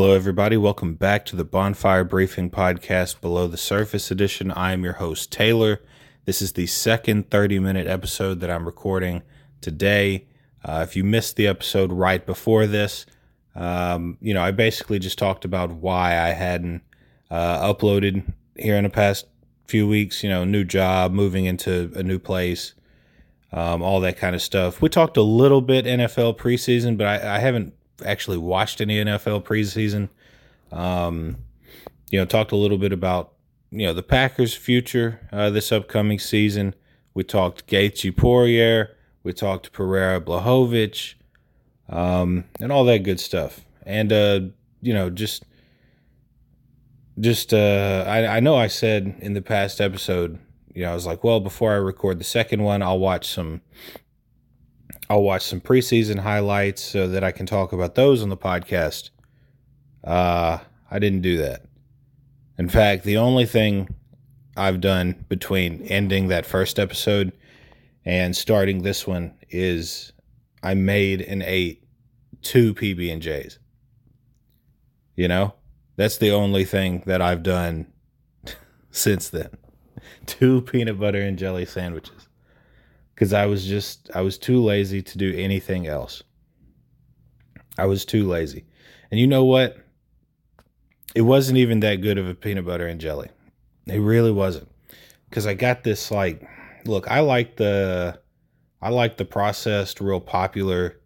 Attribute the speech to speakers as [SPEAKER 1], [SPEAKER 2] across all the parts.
[SPEAKER 1] Hello, everybody. Welcome back to the Bonfire Briefing Podcast Below the Surface Edition. I am your host, Taylor. This is the second 30 minute episode that I'm recording today. Uh, if you missed the episode right before this, um, you know, I basically just talked about why I hadn't uh, uploaded here in the past few weeks, you know, new job, moving into a new place, um, all that kind of stuff. We talked a little bit NFL preseason, but I, I haven't actually watched any NFL preseason. Um, you know, talked a little bit about you know the Packers' future uh, this upcoming season. We talked Gaethje Poirier. We talked Pereira Blachowicz, um, and all that good stuff. And uh, you know, just just uh, I, I know I said in the past episode, you know, I was like, well, before I record the second one, I'll watch some I'll watch some preseason highlights so that I can talk about those on the podcast. Uh, I didn't do that. In fact, the only thing I've done between ending that first episode and starting this one is I made and ate two PB and J's. You know, that's the only thing that I've done since then. Two peanut butter and jelly sandwiches because I was just I was too lazy to do anything else. I was too lazy. And you know what? It wasn't even that good of a peanut butter and jelly. It really wasn't. Cuz I got this like look, I like the I like the processed real popular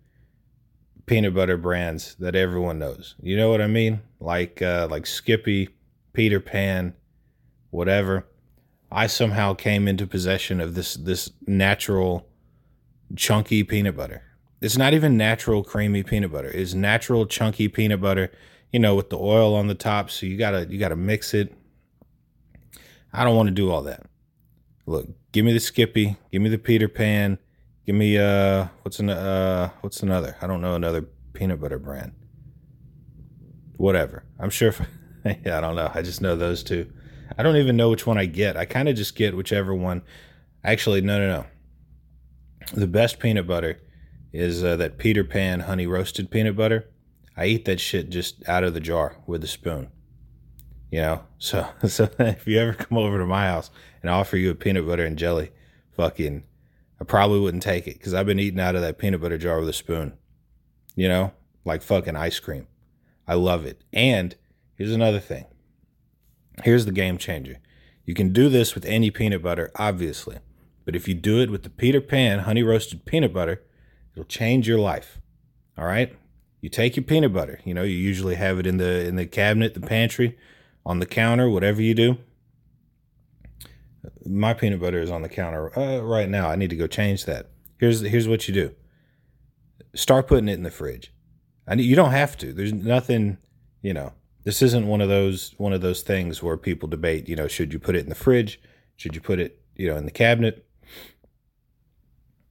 [SPEAKER 1] peanut butter brands that everyone knows. You know what I mean? Like uh like Skippy, Peter Pan, whatever. I somehow came into possession of this this natural chunky peanut butter. It's not even natural creamy peanut butter. It's natural chunky peanut butter, you know, with the oil on the top, so you got to you got to mix it. I don't want to do all that. Look, give me the Skippy, give me the Peter Pan, give me uh what's an uh what's another? I don't know another peanut butter brand. Whatever. I'm sure if, yeah, I don't know. I just know those two. I don't even know which one I get. I kind of just get whichever one. Actually, no, no, no. The best peanut butter is uh, that Peter Pan honey roasted peanut butter. I eat that shit just out of the jar with a spoon. You know, so so if you ever come over to my house and I offer you a peanut butter and jelly, fucking, I probably wouldn't take it because I've been eating out of that peanut butter jar with a spoon. You know, like fucking ice cream. I love it. And here's another thing Here's the game changer. You can do this with any peanut butter, obviously, but if you do it with the Peter Pan honey roasted peanut butter, it'll change your life. All right? You take your peanut butter, you know, you usually have it in the in the cabinet, the pantry, on the counter, whatever you do. My peanut butter is on the counter uh, right now. I need to go change that. Here's here's what you do. Start putting it in the fridge. I you don't have to. There's nothing, you know, this isn't one of those one of those things where people debate, you know, should you put it in the fridge? Should you put it, you know, in the cabinet?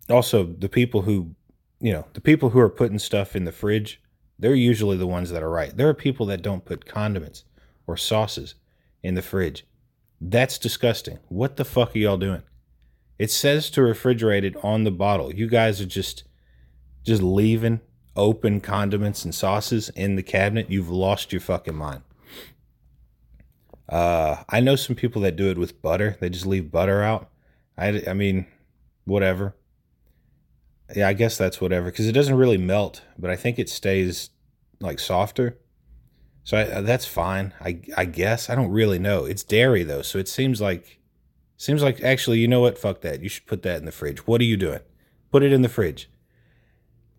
[SPEAKER 1] Also, the people who, you know, the people who are putting stuff in the fridge, they're usually the ones that are right. There are people that don't put condiments or sauces in the fridge. That's disgusting. What the fuck are y'all doing? It says to refrigerate it on the bottle. You guys are just just leaving open condiments and sauces in the cabinet, you've lost your fucking mind. Uh, I know some people that do it with butter. They just leave butter out. I, I mean, whatever. Yeah, I guess that's whatever because it doesn't really melt, but I think it stays like softer. So I, that's fine. I I guess I don't really know. It's dairy though, so it seems like seems like actually you know what? Fuck that. You should put that in the fridge. What are you doing? Put it in the fridge.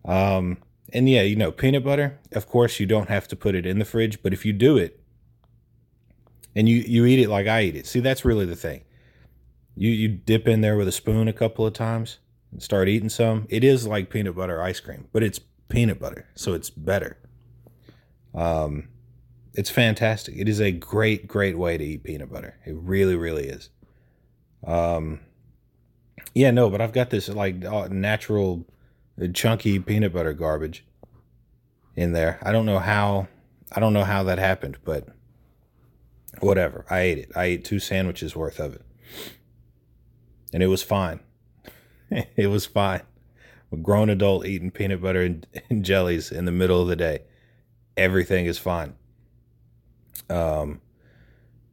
[SPEAKER 1] Um, and yeah, you know, peanut butter, of course, you don't have to put it in the fridge, but if you do it and you, you eat it like I eat it, see, that's really the thing. You, you dip in there with a spoon a couple of times and start eating some. It is like peanut butter ice cream, but it's peanut butter, so it's better. Um, it's fantastic. It is a great, great way to eat peanut butter. It really, really is. Um, yeah, no, but I've got this like uh, natural chunky peanut butter garbage in there. I don't know how I don't know how that happened, but whatever. I ate it. I ate two sandwiches worth of it. And it was fine. it was fine. A grown adult eating peanut butter and, and jellies in the middle of the day. Everything is fine. Um,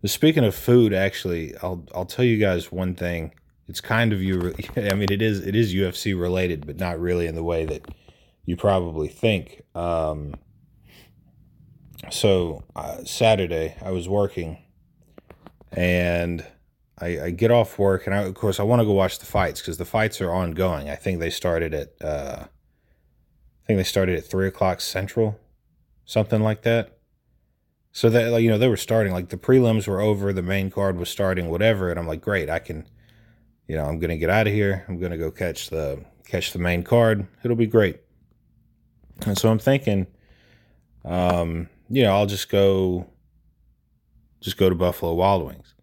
[SPEAKER 1] speaking of food, actually, I'll I'll tell you guys one thing. It's kind of you. I mean, it is it is UFC related, but not really in the way that you probably think. Um, so uh, Saturday, I was working, and I, I, get off work, and I, of course I want to go watch the fights because the fights are ongoing. I think they started at uh, I think they started at three o'clock central, something like that. So that like you know they were starting like the prelims were over, the main card was starting, whatever, and I'm like, great, I can, you know, I'm gonna get out of here. I'm gonna go catch the catch the main card. It'll be great. And so I'm thinking, um, you know, I'll just go, just go to Buffalo Wild Wings,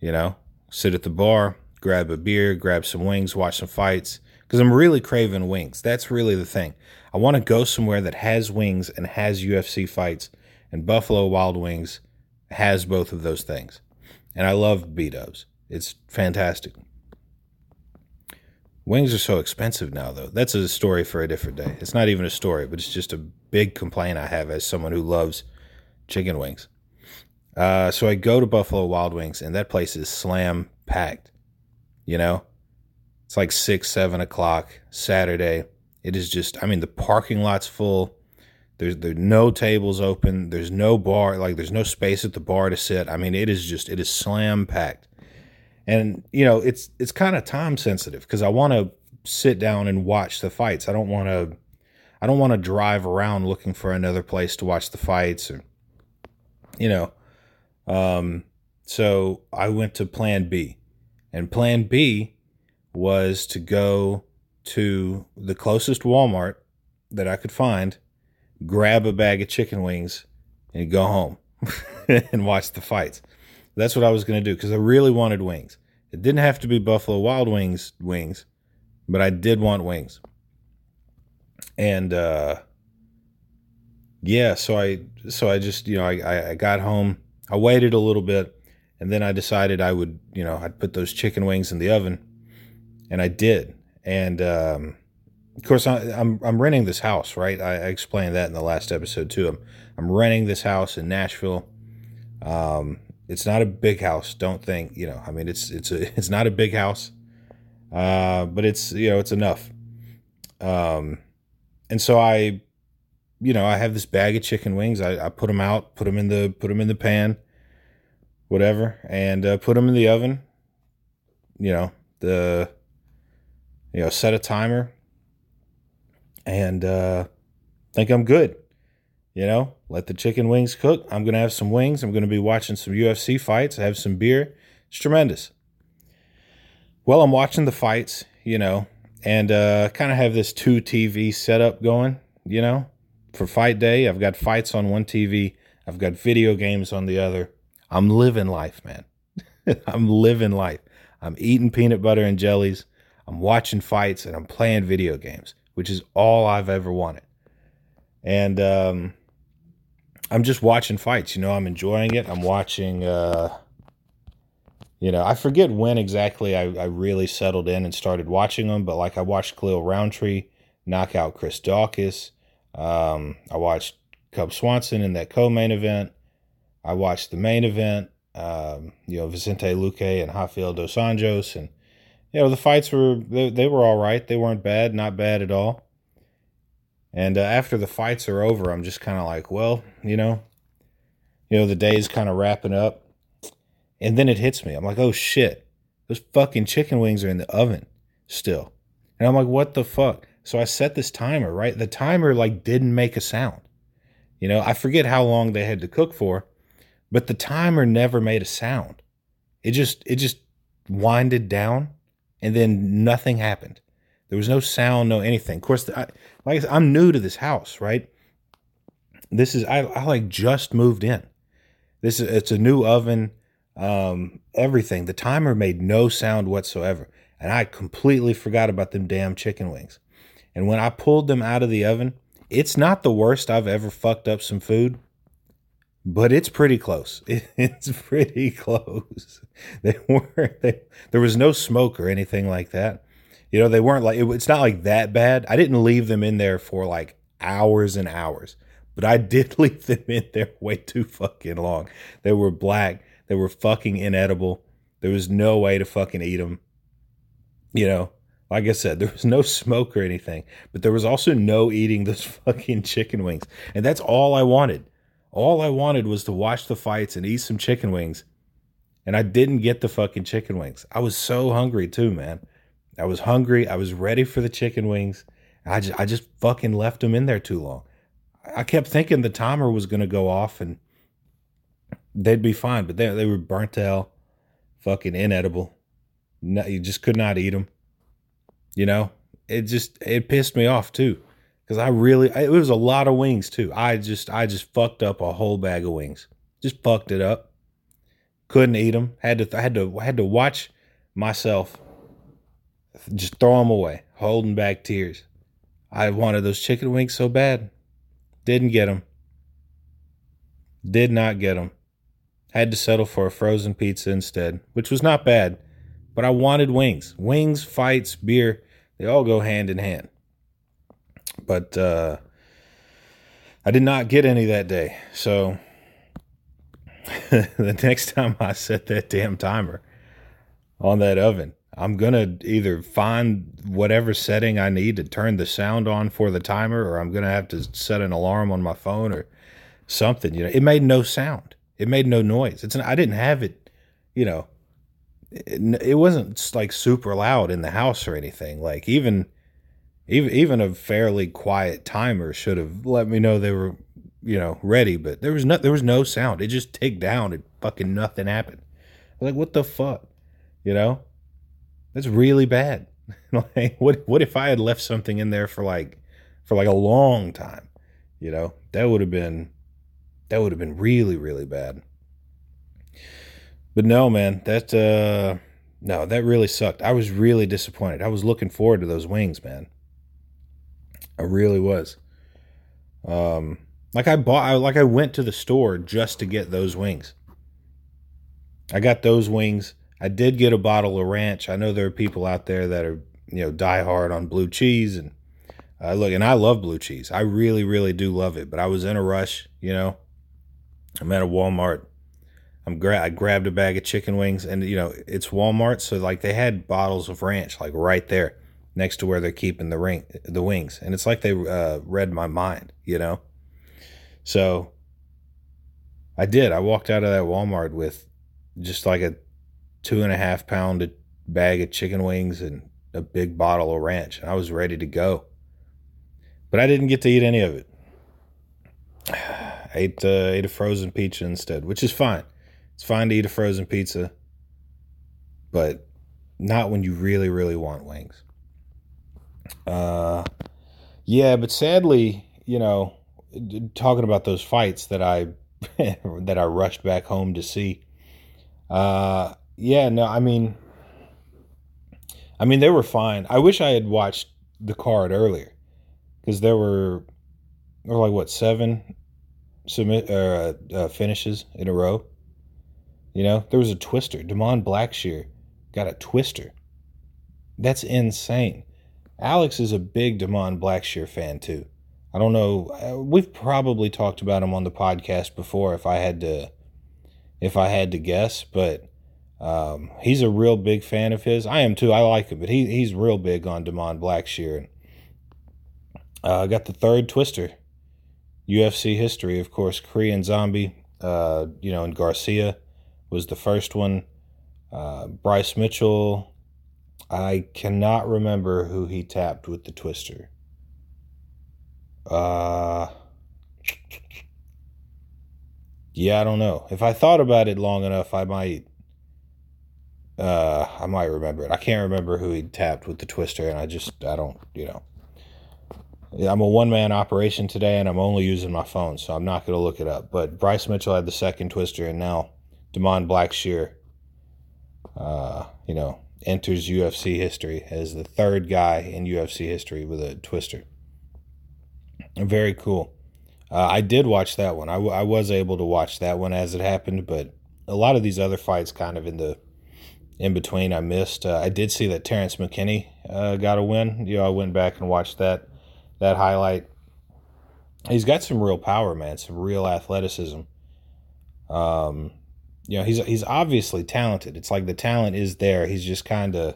[SPEAKER 1] you know, sit at the bar, grab a beer, grab some wings, watch some fights, because I'm really craving wings. That's really the thing. I want to go somewhere that has wings and has UFC fights, and Buffalo Wild Wings has both of those things. And I love B Dubs. It's fantastic. Wings are so expensive now, though. That's a story for a different day. It's not even a story, but it's just a big complaint I have as someone who loves chicken wings. Uh, so I go to Buffalo Wild Wings, and that place is slam packed. You know, it's like six, seven o'clock Saturday. It is just, I mean, the parking lot's full. There's there's no tables open. There's no bar, like there's no space at the bar to sit. I mean, it is just it is slam packed and you know it's it's kind of time sensitive because I want to sit down and watch the fights. I don't want to I don't want to drive around looking for another place to watch the fights or you know. Um, so I went to Plan B, and Plan B was to go to the closest Walmart that I could find, grab a bag of chicken wings, and go home and watch the fights. That's what I was going to do because I really wanted wings. It didn't have to be Buffalo Wild Wings wings, but I did want wings. And uh, yeah, so I so I just you know I I got home. I waited a little bit, and then I decided I would you know I'd put those chicken wings in the oven, and I did. And um, of course, I, am I'm, I'm renting this house, right? I, I, explained that in the last episode too. I'm I'm renting this house in Nashville. Um, it's not a big house. Don't think you know. I mean, it's it's a it's not a big house, uh, but it's you know it's enough. Um, and so I, you know, I have this bag of chicken wings. I, I put them out, put them in the put them in the pan, whatever, and uh, put them in the oven. You know the, you know, set a timer, and uh, think I'm good. You know, let the chicken wings cook. I'm going to have some wings. I'm going to be watching some UFC fights. I have some beer. It's tremendous. Well, I'm watching the fights, you know, and uh, kind of have this two TV setup going, you know, for fight day. I've got fights on one TV, I've got video games on the other. I'm living life, man. I'm living life. I'm eating peanut butter and jellies. I'm watching fights and I'm playing video games, which is all I've ever wanted. And um, I'm just watching fights. You know, I'm enjoying it. I'm watching. Uh, you know, I forget when exactly I, I really settled in and started watching them, but like I watched Khalil Rountree knock out Chris Daukaus. Um, I watched Cub Swanson in that co-main event. I watched the main event. Um, you know, Vicente Luque and Rafael dos Anjos, and you know the fights were they, they were all right. They weren't bad, not bad at all. And uh, after the fights are over, I'm just kind of like, well, you know, you know, the day's kind of wrapping up. And then it hits me. I'm like, oh shit, those fucking chicken wings are in the oven still. And I'm like, what the fuck? So I set this timer, right? The timer like didn't make a sound. You know, I forget how long they had to cook for, but the timer never made a sound. It just it just winded down and then nothing happened. There was no sound, no anything. Of course, I, like I am new to this house, right? This is I, I like just moved in. This is it's a new oven, um, everything. The timer made no sound whatsoever, and I completely forgot about them damn chicken wings. And when I pulled them out of the oven, it's not the worst I've ever fucked up some food, but it's pretty close. It's pretty close. They were they, there was no smoke or anything like that. You know, they weren't like it, it's not like that bad. I didn't leave them in there for like hours and hours, but I did leave them in there way too fucking long. They were black. They were fucking inedible. There was no way to fucking eat them. You know, like I said, there was no smoke or anything, but there was also no eating those fucking chicken wings. And that's all I wanted. All I wanted was to watch the fights and eat some chicken wings. And I didn't get the fucking chicken wings. I was so hungry too, man. I was hungry. I was ready for the chicken wings. I just, I just fucking left them in there too long. I kept thinking the timer was going to go off and they'd be fine, but they, they were burnt out, fucking inedible. No, you just could not eat them. You know, it just it pissed me off too, because I really it was a lot of wings too. I just I just fucked up a whole bag of wings, just fucked it up. Couldn't eat them. Had to I had to I had to watch myself just throw them away, holding back tears. I wanted those chicken wings so bad. Didn't get them. Did not get them. Had to settle for a frozen pizza instead, which was not bad, but I wanted wings. Wings, fights, beer, they all go hand in hand. But uh, I did not get any that day. So the next time I set that damn timer on that oven, I'm going to either find whatever setting I need to turn the sound on for the timer, or I'm going to have to set an alarm on my phone or something. You know, it made no sound. It made no noise. It's an, I didn't have it, you know, it, it wasn't like super loud in the house or anything. Like even, even, even a fairly quiet timer should have let me know they were, you know, ready, but there was no, there was no sound. It just ticked down and fucking nothing happened. Like, what the fuck? You know? That's really bad. like, what what if I had left something in there for like for like a long time? You know, that would have been that would have been really really bad. But no, man, that uh no, that really sucked. I was really disappointed. I was looking forward to those wings, man. I really was. Um like I bought I, like I went to the store just to get those wings. I got those wings I did get a bottle of ranch. I know there are people out there that are, you know, die hard on blue cheese and uh, look, and I love blue cheese. I really, really do love it. But I was in a rush, you know. I'm at a Walmart. I'm gra- I grabbed a bag of chicken wings, and you know it's Walmart, so like they had bottles of ranch like right there next to where they're keeping the ring the wings, and it's like they uh, read my mind, you know. So I did. I walked out of that Walmart with just like a two and a half pound bag of chicken wings and a big bottle of ranch. And I was ready to go. But I didn't get to eat any of it. I ate, uh, ate a frozen pizza instead, which is fine. It's fine to eat a frozen pizza, but not when you really, really want wings. Uh, yeah, but sadly, you know, talking about those fights that I that I rushed back home to see. Uh, yeah, no, I mean, I mean they were fine. I wish I had watched the card earlier because there were, like what seven submit uh, uh, finishes in a row. You know, there was a twister. Damon Blackshear got a twister. That's insane. Alex is a big Damon Blackshear fan too. I don't know. Uh, we've probably talked about him on the podcast before. If I had to, if I had to guess, but um, he's a real big fan of his. I am too. I like him, but he he's real big on Damon Blackshear. Uh, got the third twister, UFC history, of course. Korean Zombie, uh, you know, and Garcia was the first one. Uh, Bryce Mitchell, I cannot remember who he tapped with the twister. Uh, yeah, I don't know. If I thought about it long enough, I might uh, I might remember it. I can't remember who he tapped with the twister, and I just I don't you know. I'm a one man operation today, and I'm only using my phone, so I'm not going to look it up. But Bryce Mitchell had the second twister, and now Damon Blackshear, uh, you know, enters UFC history as the third guy in UFC history with a twister. Very cool. Uh, I did watch that one. I, w- I was able to watch that one as it happened, but a lot of these other fights kind of in the in between I missed. Uh, I did see that Terrance McKinney uh, got a win. You know, I went back and watched that that highlight. he's got some real power, man, some real athleticism. Um, you know, he's he's obviously talented. It's like the talent is there. He's just kind of,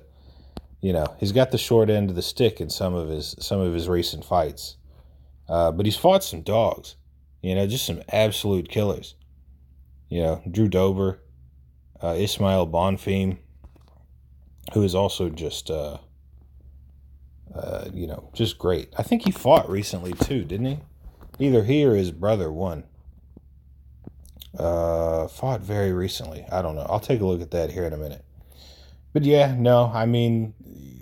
[SPEAKER 1] you know, he's got the short end of the stick in some of his some of his recent fights. Uh, but he's fought some dogs, you know, just some absolute killers. You know, Drew Dober, uh, Ismael Bonfim, who is also just, uh, uh, you know, just great. I think he fought recently too, didn't he? Either he or his brother won. Uh, fought very recently. I don't know. I'll take a look at that here in a minute. But yeah, no, I mean,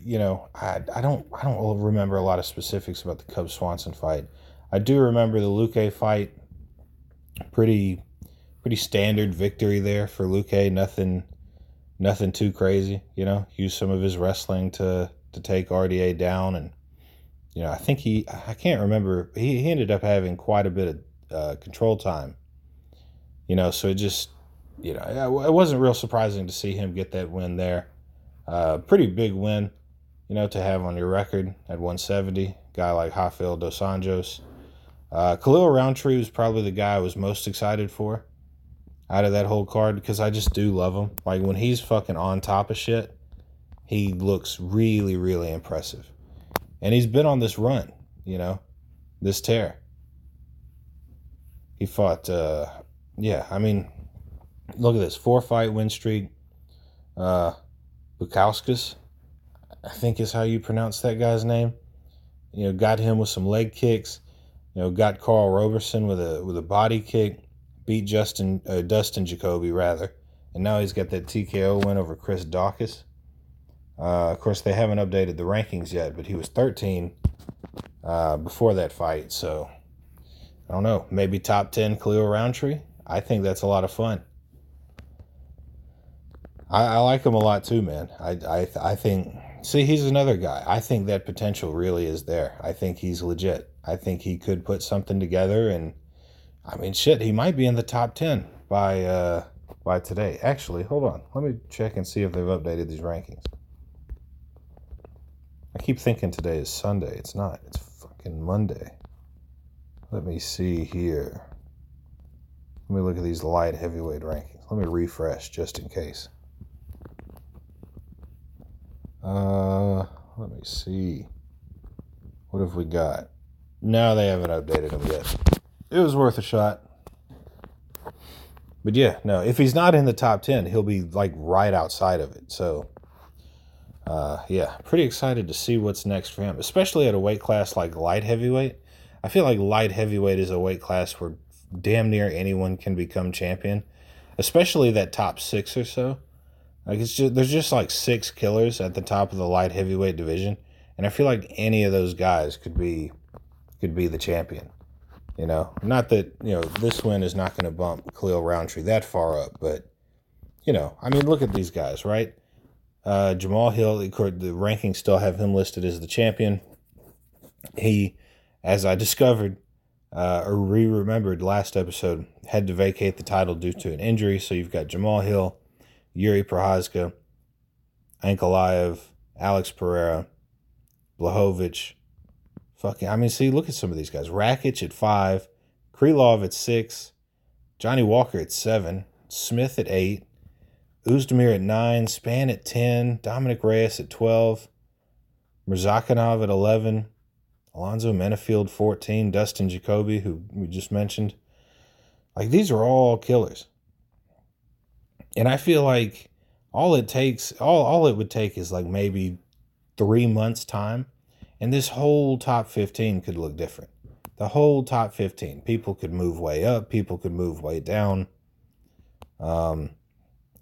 [SPEAKER 1] you know, I I don't I don't remember a lot of specifics about the Cub Swanson fight. I do remember the Luque fight. Pretty pretty standard victory there for Luque. Nothing nothing too crazy, you know. Used some of his wrestling to to take RDA down and you know, I think he I can't remember he, he ended up having quite a bit of uh, control time. You know, so it just you know, it wasn't real surprising to see him get that win there. Uh, pretty big win, you know, to have on your record at 170. Guy like Rafael dos Anjos. Uh, Khalil Rountree was probably the guy I was most excited for out of that whole card because I just do love him. Like when he's fucking on top of shit, he looks really, really impressive. And he's been on this run, you know, this tear. He fought, uh, yeah, I mean, look at this four fight win streak. Uh, Bukauskas, I think is how you pronounce that guy's name. You know, got him with some leg kicks. You know, got Karl Roberson with a with a body kick, beat Justin uh, Dustin Jacoby rather, and now he's got that TKO win over Chris Daukaus. Uh, of course, they haven't updated the rankings yet, but he was 13 uh, before that fight, so I don't know. Maybe top 10 Khalil Rountree. I think that's a lot of fun. I, I like him a lot too, man. I I I think. See, he's another guy. I think that potential really is there. I think he's legit. I think he could put something together, and I mean, shit, he might be in the top ten by uh, by today. Actually, hold on, let me check and see if they've updated these rankings. I keep thinking today is Sunday. It's not. It's fucking Monday. Let me see here. Let me look at these light heavyweight rankings. Let me refresh just in case. Uh, let me see. What have we got? No, they haven't updated them yet. It was worth a shot. But yeah, no, if he's not in the top 10, he'll be like right outside of it. So, uh, yeah, pretty excited to see what's next for him, especially at a weight class like light heavyweight. I feel like light heavyweight is a weight class where damn near anyone can become champion, especially that top six or so. Like it's just there's just like six killers at the top of the light heavyweight division, and I feel like any of those guys could be could be the champion. You know, not that you know this win is not going to bump Khalil Rountree that far up, but you know, I mean, look at these guys, right? Uh, Jamahal Hill, the, rankings still have him listed as the champion. He, as I discovered uh, or re remembered last episode, had to vacate the title due to an injury. So you've got Jamal Hill, Jiri Prochazka, Ankalaev, Alex Pereira, Blachowicz, Fucking, I mean, see, look at some of these guys. Rakic at five, Krylov at six, Johnny Walker at seven, Smith at eight, Oezdemir at nine, Spann at 10, Dominick Reyes at 12, Murzakanov at 11, Alonzo Menifield 14, Dustin Jacoby, who we just mentioned. Like, these are all killers. And I feel like all it takes, all, all it would take is like maybe three months' time and this whole top 15 could look different. The whole top 15. People could move way up, people could move way down. Um,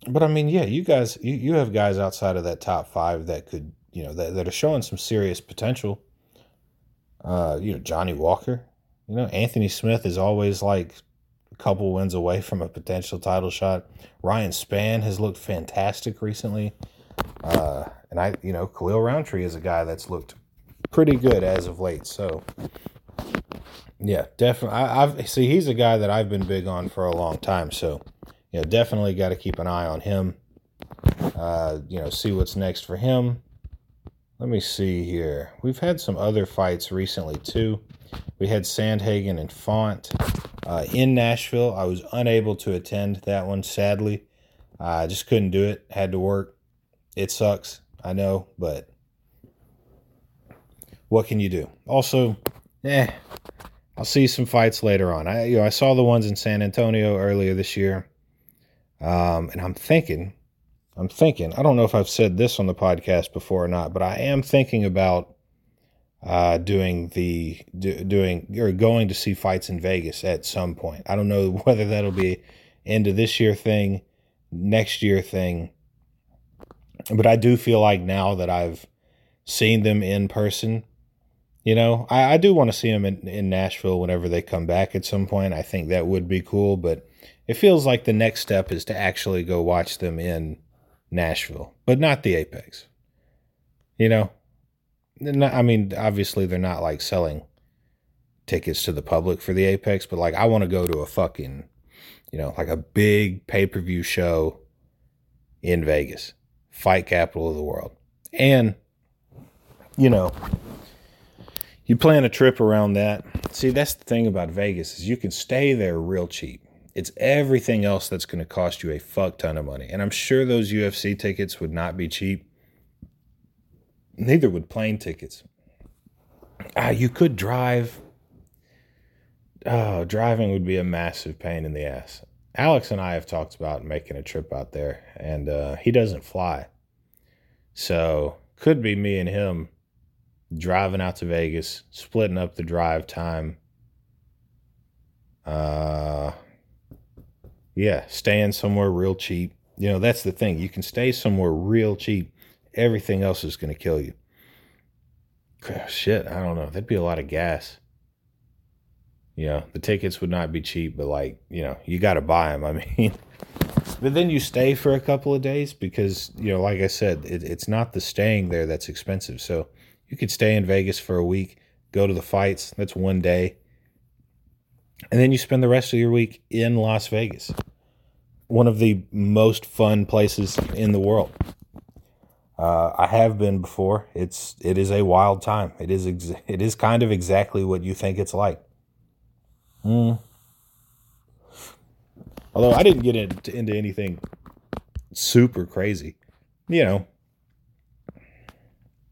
[SPEAKER 1] but I mean, yeah, you guys, you, you have guys outside of that top five that could, you know, that, that are showing some serious potential. Uh, you know, Johnny Walker, you know, Anthony Smith is always like a couple wins away from a potential title shot. Ryan Spann has looked fantastic recently. Uh, and I, you know, Khalil Rountree is a guy that's looked pretty good as of late. So, yeah, definitely. I, have see he's a guy that I've been big on for a long time. So, know, definitely got to keep an eye on him. Uh, you know, see what's next for him. let me see here. We've had some other fights recently too. We had Sandhagen and Font uh, in Nashville. I was unable to attend that one, sadly. I just couldn't do it. Had to work. It sucks. I know, but what can you do? Also, eh, I'll see some fights later on. I you know I saw the ones in San Antonio earlier this year, um, and I'm thinking, I'm thinking. I don't know if I've said this on the podcast before or not, but I am thinking about uh, doing the do, doing or going to see fights in Vegas at some point. I don't know whether that'll be end of this year thing, next year thing, but I do feel like now that I've seen them in person you know, I, I do want to see them in, in Nashville whenever they come back at some point. I think that would be cool, but it feels like the next step is to actually go watch them in Nashville, but not the Apex. You know, not, I mean, obviously they're not like selling tickets to the public for the Apex, but like I want to go to a fucking, you know, like a big pay per view show in Vegas, fight capital of the world. And, you know, you plan a trip around that. See, that's the thing about Vegas is you can stay there real cheap. It's everything else that's going to cost you a fuck ton of money. And I'm sure those UFC tickets would not be cheap. Neither would plane tickets. Ah, you could drive. Oh, driving would be a massive pain in the ass. Alex and I have talked about making a trip out there, and uh, he doesn't fly. So, could be me and him driving out to Vegas, splitting up the drive time. Uh, yeah, staying somewhere real cheap. You know, that's the thing. You can stay somewhere real cheap. Everything else is going to kill you. Shit, I don't know. That'd be a lot of gas. You know, the tickets would not be cheap, but like, you know, you got to buy them. I mean, but then you stay for a couple of days because, you know, like I said, it, it's not the staying there that's expensive. So, you could stay in Vegas for a week, go to the fights. That's one day. And then you spend the rest of your week in Las Vegas, one of the most fun places in the world. Uh, I have been before. It's it is a wild time. It is ex- it is kind of exactly what you think it's like. Mm. Although I didn't get into, into anything super crazy, you know,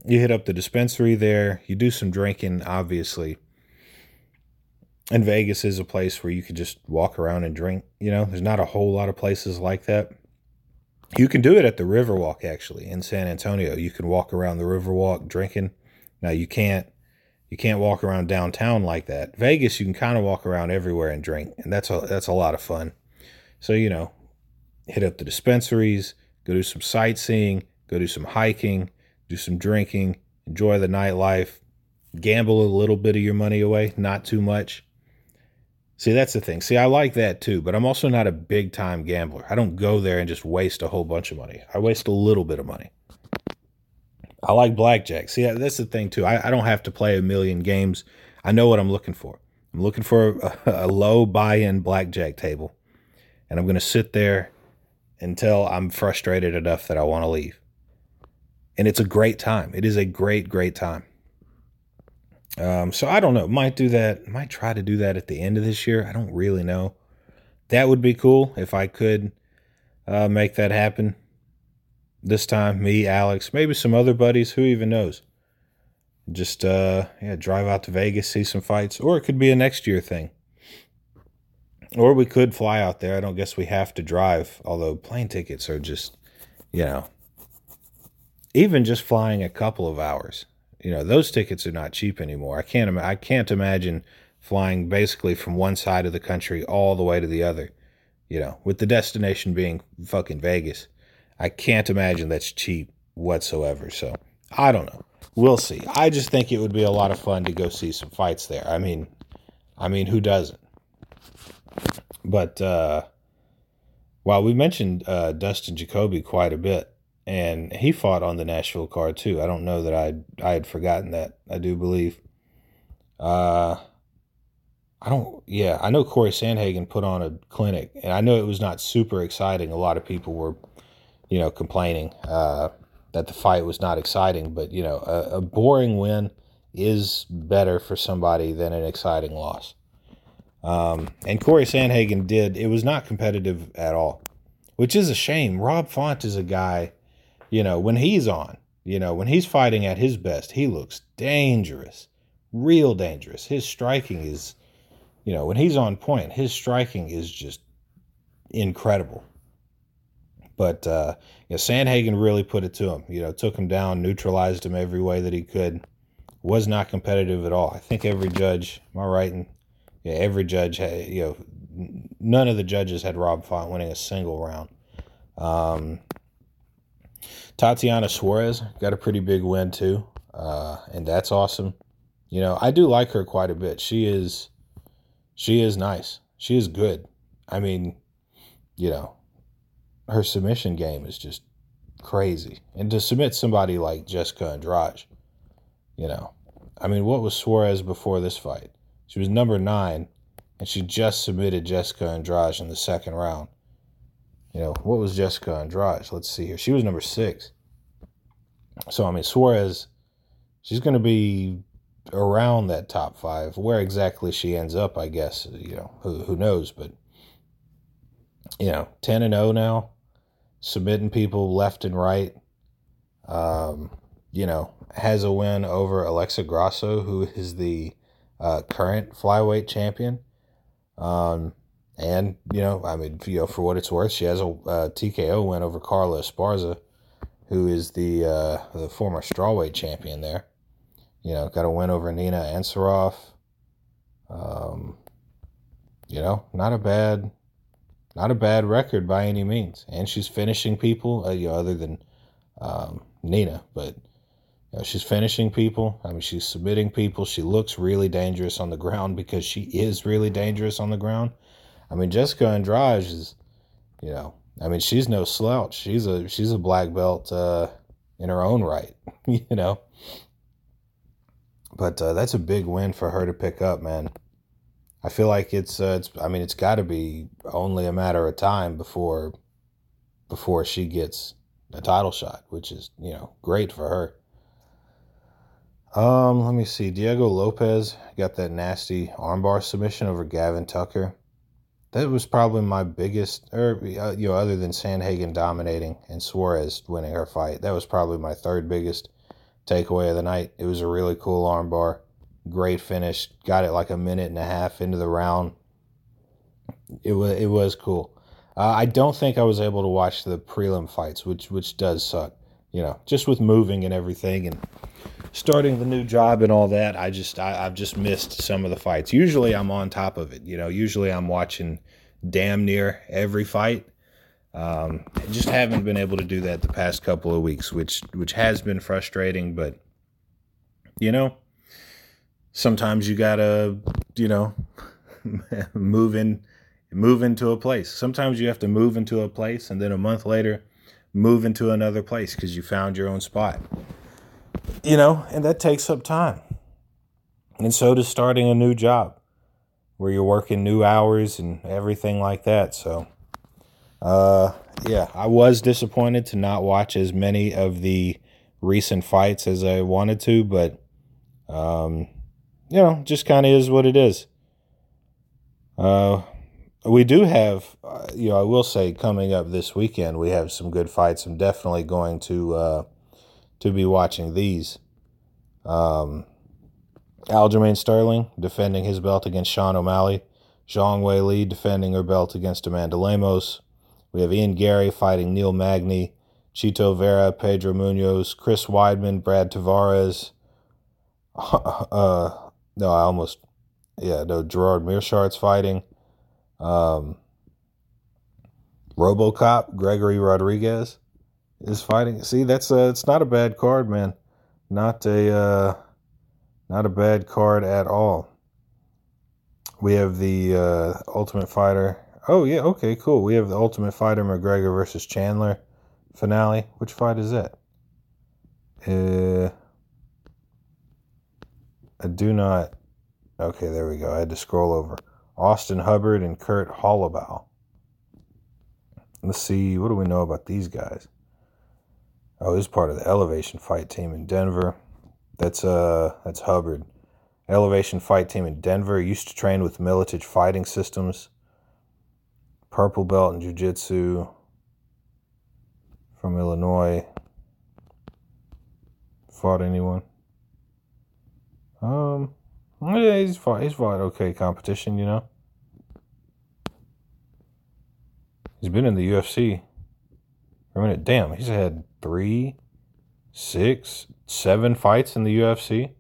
[SPEAKER 1] you hit up the dispensary there, you do some drinking, obviously. And Vegas is a place where you could just walk around and drink. You know, there's not a whole lot of places like that. You can do it at the Riverwalk, actually, in San Antonio. You can walk around the Riverwalk drinking. Now, you can't. You can't walk around downtown like that. Vegas, you can kind of walk around everywhere and drink, and that's a that's a lot of fun. So you know, hit up the dispensaries, go do some sightseeing, go do some hiking, do some drinking, enjoy the nightlife, gamble a little bit of your money away, not too much. See, that's the thing. See, I like that too, but I'm also not a big time gambler. I don't go there and just waste a whole bunch of money. I waste a little bit of money. I like blackjack. See, that's the thing too. I, I don't have to play a million games. I know what I'm looking for. I'm looking for a, a low buy in blackjack table, and I'm going to sit there until I'm frustrated enough that I want to leave and it's a great time. It is a great, great time. Um, so I don't know. Might do that. Might try to do that at the end of this year. I don't really know. That would be cool if I could uh, make that happen. This time, me, Alex, maybe some other buddies. Who even knows? Just uh, yeah, drive out to Vegas, see some fights, or it could be a next year thing. Or we could fly out there. I don't guess we have to drive. Although plane tickets are just, you know, even just flying a couple of hours, you know, those tickets are not cheap anymore. I can't I can't imagine flying basically from one side of the country all the way to the other. You know, with the destination being fucking Vegas. I can't imagine that's cheap whatsoever. So, I don't know. We'll see. I just think it would be a lot of fun to go see some fights there. I mean, I mean, who doesn't? But uh while we mentioned uh, Dustin Jacoby quite a bit, and he fought on the Nashville card too. I don't know that I I had forgotten that. I do believe. Uh, I don't. Yeah, I know Corey Sandhagen put on a clinic, and I know it was not super exciting. A lot of people were, you know, complaining. Uh, that the fight was not exciting, but you know, a, a boring win is better for somebody than an exciting loss. Um, and Corey Sandhagen did. It was not competitive at all, which is a shame. Rob Font is a guy, you know, when he's on, you know, when he's fighting at his best, he looks dangerous, real dangerous. His striking is, you know, when he's on point, his striking is just incredible. But uh, you know, Sandhagen really put it to him. You know, took him down, neutralized him every way that he could. Was not competitive at all. I think every judge, am I right? And yeah, every judge had, you know, none of the judges had Rob Font winning a single round. Um, Tatiana Suarez got a pretty big win too, uh, and that's awesome. You know, I do like her quite a bit. She is, she is nice. She is good. I mean, you know, her submission game is just crazy. And to submit somebody like Jessica Andrade, you know, I mean, what was Suarez before this fight? She was number nine, and she just submitted Jessica Andrade in the second round. You know, what was Jessica Andrade? Let's see here. She was number six. So, I mean, Suarez, she's going to be around that top five. Where exactly she ends up, I guess, you know, who, who knows? But, you know, 10 and 0 now submitting people left and right. Um, you know, has a win over Alexa Grasso, who is the uh, current flyweight champion. Um, and you know, I mean, you know, for what it's worth, she has a uh, TKO win over Carla Esparza, who is the uh, the former strawweight champion there. You know, got a win over Nina Ansaroff. Um, you know, not a bad not a bad record by any means. And she's finishing people, uh, you know, other than um, Nina, but you know, she's finishing people. I mean, she's submitting people. She looks really dangerous on the ground because she is really dangerous on the ground. I mean, Jessica Andrade is, you know, I mean, she's no slouch. She's a she's a black belt uh, in her own right, you know. But uh, that's a big win for her to pick up, man. I feel like it's uh, it's I mean it's got to be only a matter of time before before she gets a title shot, which is you know great for her. Um, let me see. Diego Lopes got that nasty armbar submission over Gavin Tucker. That was probably my biggest, or uh, you know, other than Sandhagen dominating and Suarez winning her fight, that was probably my third biggest takeaway of the night. It was a really cool armbar. Great finish. Got it like a minute and a half into the round. It was it was cool. Uh, I don't think I was able to watch the prelim fights, which which does suck. You know, just with moving and everything and starting the new job and all that. I just I, I've just missed some of the fights. Usually I'm on top of it. You know, usually I'm watching damn near every fight. Um, just haven't been able to do that the past couple of weeks, which which has been frustrating. But you know, sometimes you gotta, you know, move in, move into a place. Sometimes you have to move into a place, and then a month later, move into another place because you found your own spot. You know, and that takes up time. And so does starting a new job where you're working new hours and everything like that. So, uh, yeah, I was disappointed to not watch as many of the recent fights as I wanted to, but um, you know, just kind of is what it is. Uh, we do have, uh, you know, I will say coming up this weekend, we have some good fights. I'm definitely going to uh, to be watching these. Um, Aljamain Sterling defending his belt against Sean O'Malley. Zhang Weili defending her belt against Amanda Lemos. We have Ian Garry fighting Neil Magny, Chito Vera, Pedro Munhoz, Chris Weidman, Brad Tavares, uh, no, I almost, yeah, no, Gerard Meerschaert's fighting. Um, RoboCop, Gregory Rodrigues is fighting. See, that's a, it's not a bad card, man. Not a, uh, not a bad card at all. We have the uh, Ultimate Fighter. Oh yeah, okay, cool. We have the Ultimate Fighter McGregor versus Chandler finale. Which fight is that? Uh, I do not. Okay, there we go. I had to scroll over. Austin Hubbard and Kurt Holobaugh. Let's see. What do we know about these guys? Oh, he's part of the Elevation Fight Team in Denver. That's uh, that's Hubbard. Elevation Fight Team in Denver. Used to train with Militech Fighting Systems. Purple belt in Jiu Jitsu from Illinois. Fought anyone? Um, Oh, yeah, he's fought. He's fought okay competition, you know. He's been in the UFC for a minute. Damn, he's had three, six, seven fights in the UFC.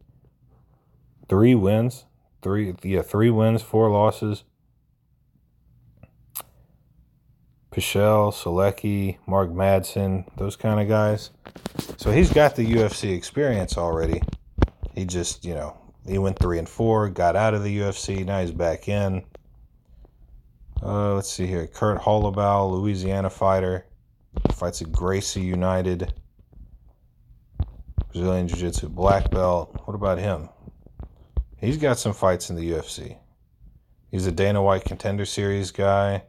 [SPEAKER 1] Three wins, three yeah, three wins, four losses. Pichel, Selecki, Mark Madsen, those kind of guys. So he's got the UFC experience already. He just, you know, he went three and four, got out of the UFC, now he's back in. Uh, let's see here. Kurt Holobaugh, Louisiana fighter, fights at Gracie United. Brazilian Jiu Jitsu black belt. What about him? He's got some fights in the UFC. He's a Dana White contender series guy.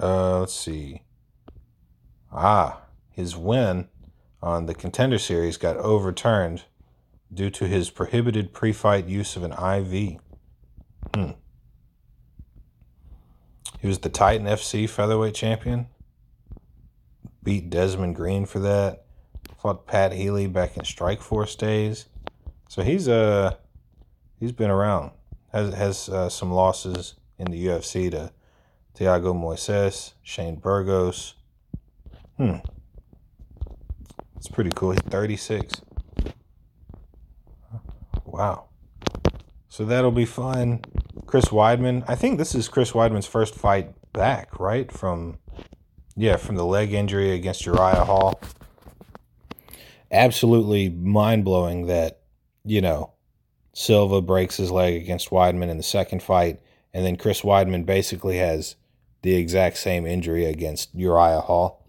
[SPEAKER 1] Uh, let's see. Ah, his win on the contender series got overturned due to his prohibited pre fight use of an IV. Hmm. He was the Titan FC featherweight champion. Beat Desmond Green for that. Fought Pat Healy back in Strikeforce days. So he's uh he's been around. Has has uh, some losses in the UFC to Thiago Moises, Shane Burgos. Hmm. It's pretty cool. He's 36. Wow. So that'll be fun. Chris Weidman. I think this is Chris Weidman's first fight back, right? From yeah, from the leg injury against Uriah Hall. Absolutely mind blowing that, you know, Silva breaks his leg against Weidman in the second fight, and then Chris Weidman basically has the exact same injury against Uriah Hall.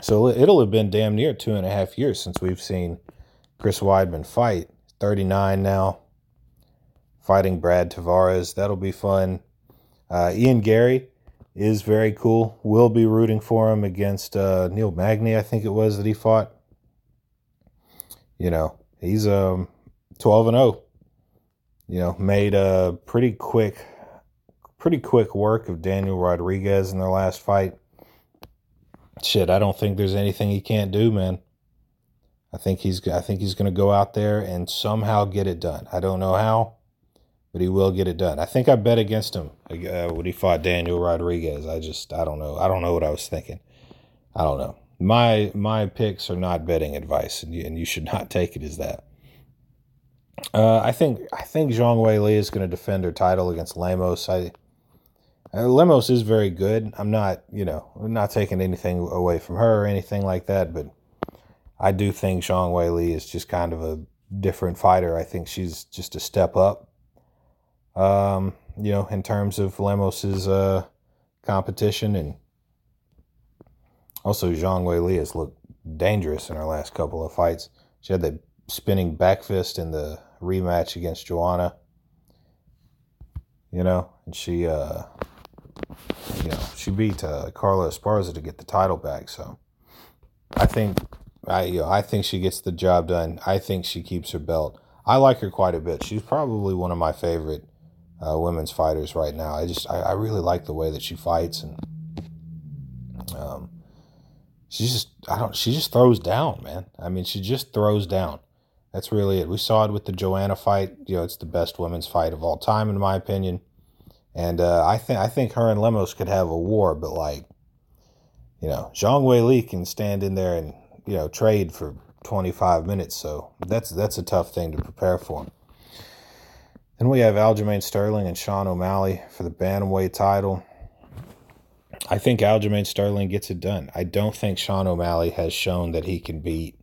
[SPEAKER 1] So it'll have been damn near two and a half years since we've seen Chris Weidman fight. 39 now, fighting Brad Tavares. That'll be fun. Uh, Ian Garry is very cool. We'll be rooting for him against uh, Neil Magny, I think it was that he fought. You know, he's um 12 and 0. You know, made a pretty quick pretty quick work of Daniel Rodriguez in their last fight. Shit, I don't think there's anything he can't do, man. I think he's I think he's going to go out there and somehow get it done. I don't know how, but he will get it done. I think I bet against him uh, when he fought Daniel Rodriguez. I just I don't know. I don't know what I was thinking. I don't know. My my picks are not betting advice, and you, and you should not take it as that. Uh, I think I think Zhang Weili is going to defend her title against Lemos. I uh, Lemos is very good. I'm not, you know, I'm not taking anything away from her or anything like that, but I do think Zhang Weili is just kind of a different fighter. I think she's just a step up. Um, you know, in terms of Lemos's uh, competition, and also Zhang Weili has looked dangerous in her last couple of fights. She had that spinning back fist in the rematch against Joanna. You know, and she uh, you know, she beat uh, Carla Esparza to get the title back. So I think I you know, I think she gets the job done. I think she keeps her belt. I like her quite a bit. She's probably one of my favorite uh, women's fighters right now. I just I, I, really like the way that she fights and um, she just I don't she just throws down, man. I mean, she just throws down. That's really it. We saw it with the Joanna fight. You know, it's the best women's fight of all time, in my opinion. And uh, I think I think her and Lemos could have a war, but like, you know, Zhang Weili can stand in there and you know trade for 25 minutes, so that's that's a tough thing to prepare for. Then we have Aljamain Sterling and Sean O'Malley for the bantamweight title. I think Aljamain Sterling gets it done. I don't think Sean O'Malley has shown that he can beat,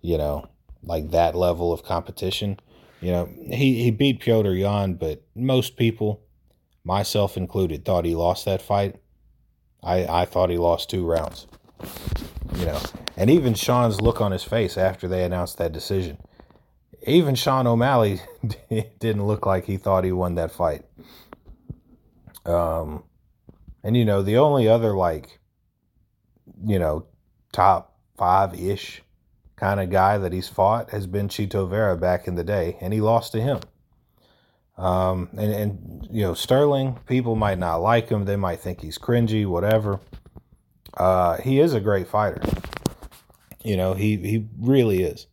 [SPEAKER 1] you know, like that level of competition. You know, he, he beat Petr Yan, but most people myself included, thought he lost that fight. I, I thought he lost two rounds. You know, and even Sean's look on his face after they announced that decision. Even Sean O'Malley didn't look like he thought he won that fight. Um, and you know, the only other like, you know, top five ish kind of guy that he's fought has been Chito Vera back in the day, and he lost to him. Um, and, and, you know, Sterling, people might not like him. They might think he's cringy, whatever. Uh, he is a great fighter. You know, he, he really is.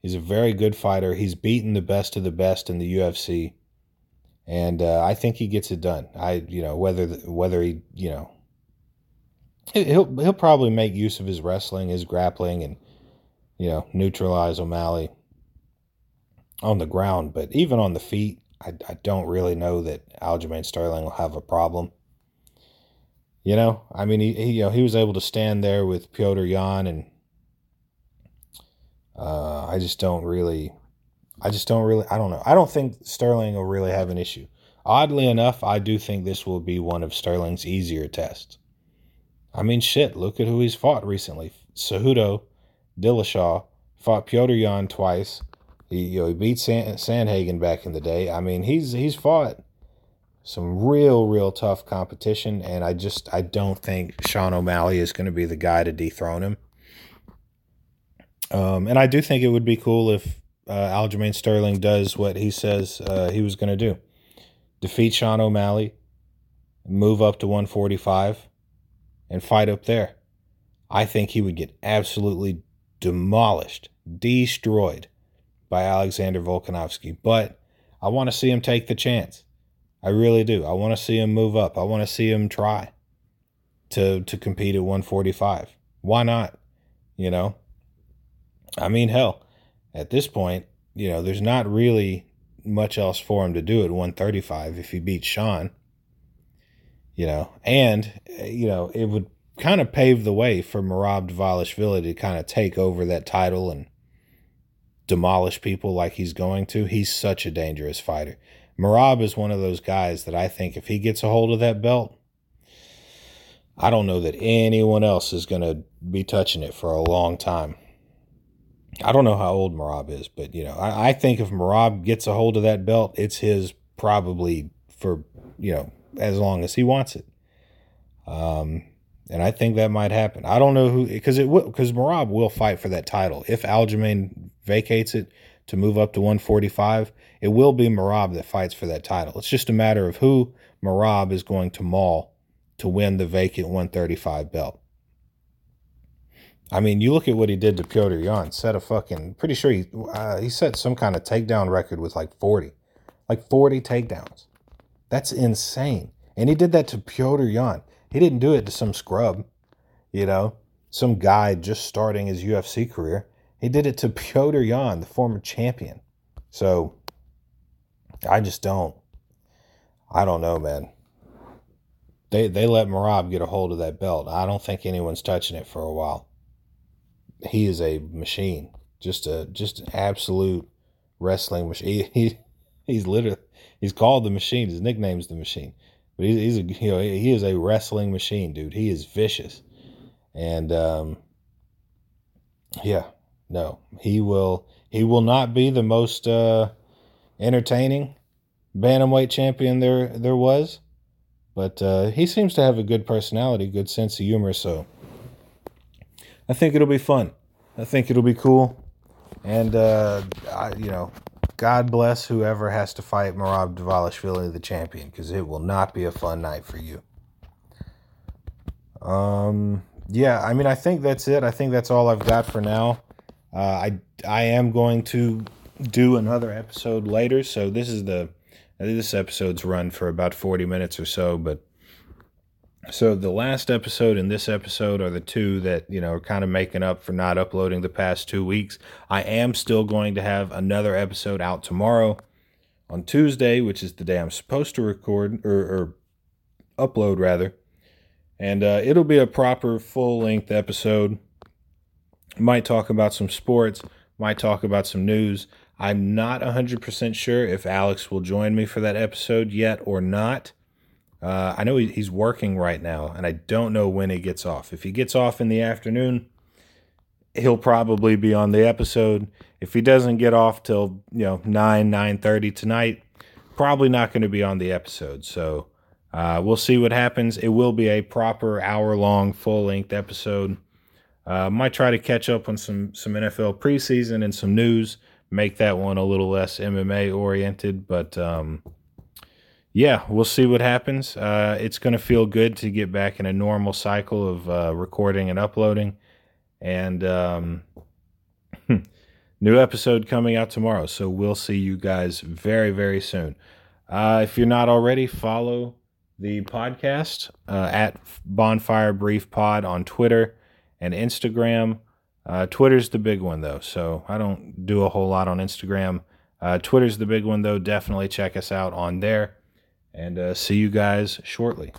[SPEAKER 1] He's a very good fighter. He's beaten the best of the best in the UFC. And uh, I think he gets it done. I, you know, whether whether he, you know, he'll he'll probably make use of his wrestling, his grappling, and you know, neutralize O'Malley on the ground. But even on the feet, I, I don't really know that Aljamain Sterling will have a problem. You know, I mean, he, he you know he was able to stand there with Petr Yan, and uh, I just don't really, I just don't really, I don't know. I don't think Sterling will really have an issue. Oddly enough, I do think this will be one of Sterling's easier tests. I mean, shit, look at who he's fought recently. Cejudo, Dillashaw, fought Petr Yan twice, he, you know, he beat San, Sandhagen back in the day. I mean, he's he's fought some real, real tough competition, and I just I don't think Sean O'Malley is going to be the guy to dethrone him. Um, and I do think it would be cool if uh, Aljamain Sterling does what he says uh, he was going to do: defeat Sean O'Malley, move up to 145, and fight up there. I think he would get absolutely demolished, destroyed by Alexander Volkanovski, but I want to see him take the chance. I really do. I want to see him move up. I want to see him try to to compete at 145. Why not? You know? I mean, hell, at this point, you know, there's not really much else for him to do at 135 if he beats Sean. You know, and eh, you know, it would kind of pave the way for Merab Dvalishvili to kind of take over that title and demolish people like he's going to, he's such a dangerous fighter. Merab is one of those guys that I think if he gets a hold of that belt, I don't know that anyone else is going to be touching it for a long time. I don't know how old Merab is, but you know, I, I think if Merab gets a hold of that belt, it's his probably for you know as long as he wants it. Um, and I think that might happen. I don't know who because it will because Merab will fight for that title if Aljamain vacates it to move up to 145. It will be Merab that fights for that title. It's just a matter of who Merab is going to maul to win the vacant 135 belt. I mean, you look at what he did to Petr Yan. Set a fucking pretty sure he uh, he set some kind of takedown record with like 40, like 40 takedowns. That's insane. And he did that to Petr Yan. He didn't do it to some scrub, you know, some guy just starting his UFC career. He did it to Petr Yan, the former champion. So I just don't. I don't know, man. They they let Merab get a hold of that belt. I don't think anyone's touching it for a while. He is a machine, just a just an absolute wrestling machine. He, he he's literally he's called the machine. His nickname's the machine. But he's, he's a you know he is a wrestling machine, dude. He is vicious, and um, yeah, no, he will he will not be the most uh, entertaining bantamweight champion there there was, but uh, he seems to have a good personality, good sense of humor. So I think it'll be fun. I think it'll be cool, and uh, I, you know, God bless whoever has to fight Merab Dvalishvili, the champion, because it will not be a fun night for you. Um, yeah, I mean, I think that's it. I think that's all I've got for now. Uh, I I am going to do another episode later, so this is the this episode's run for about forty minutes or so, but so the last episode and this episode are the two that you know are kind of making up for not uploading the past two weeks. I am still going to have another episode out tomorrow on Tuesday, which is the day I'm supposed to record or, or upload rather, and uh, it'll be a proper full length episode. Might talk about some sports, might talk about some news. I'm not 100% sure if Alex will join me for that episode yet or not. Uh, I know he's working right now, and I don't know when he gets off. If he gets off in the afternoon, he'll probably be on the episode. If he doesn't get off till you know nine nine thirty tonight, probably not going to be on the episode. So uh, we'll see what happens. It will be a proper hour long, full length episode. Uh, might try to catch up on some some NFL preseason and some news. Make that one a little less MMA oriented, but um, yeah, we'll see what happens. Uh, it's going to feel good to get back in a normal cycle of uh, recording and uploading, and um, new episode coming out tomorrow. So we'll see you guys very very soon. Uh, if you're not already, follow the podcast uh, at Bonfire Brief Pod on Twitter and Instagram. Uh, Twitter's the big one though, so I don't do a whole lot on Instagram. Uh, Twitter's the big one though. Definitely check us out on there, and uh, see you guys shortly.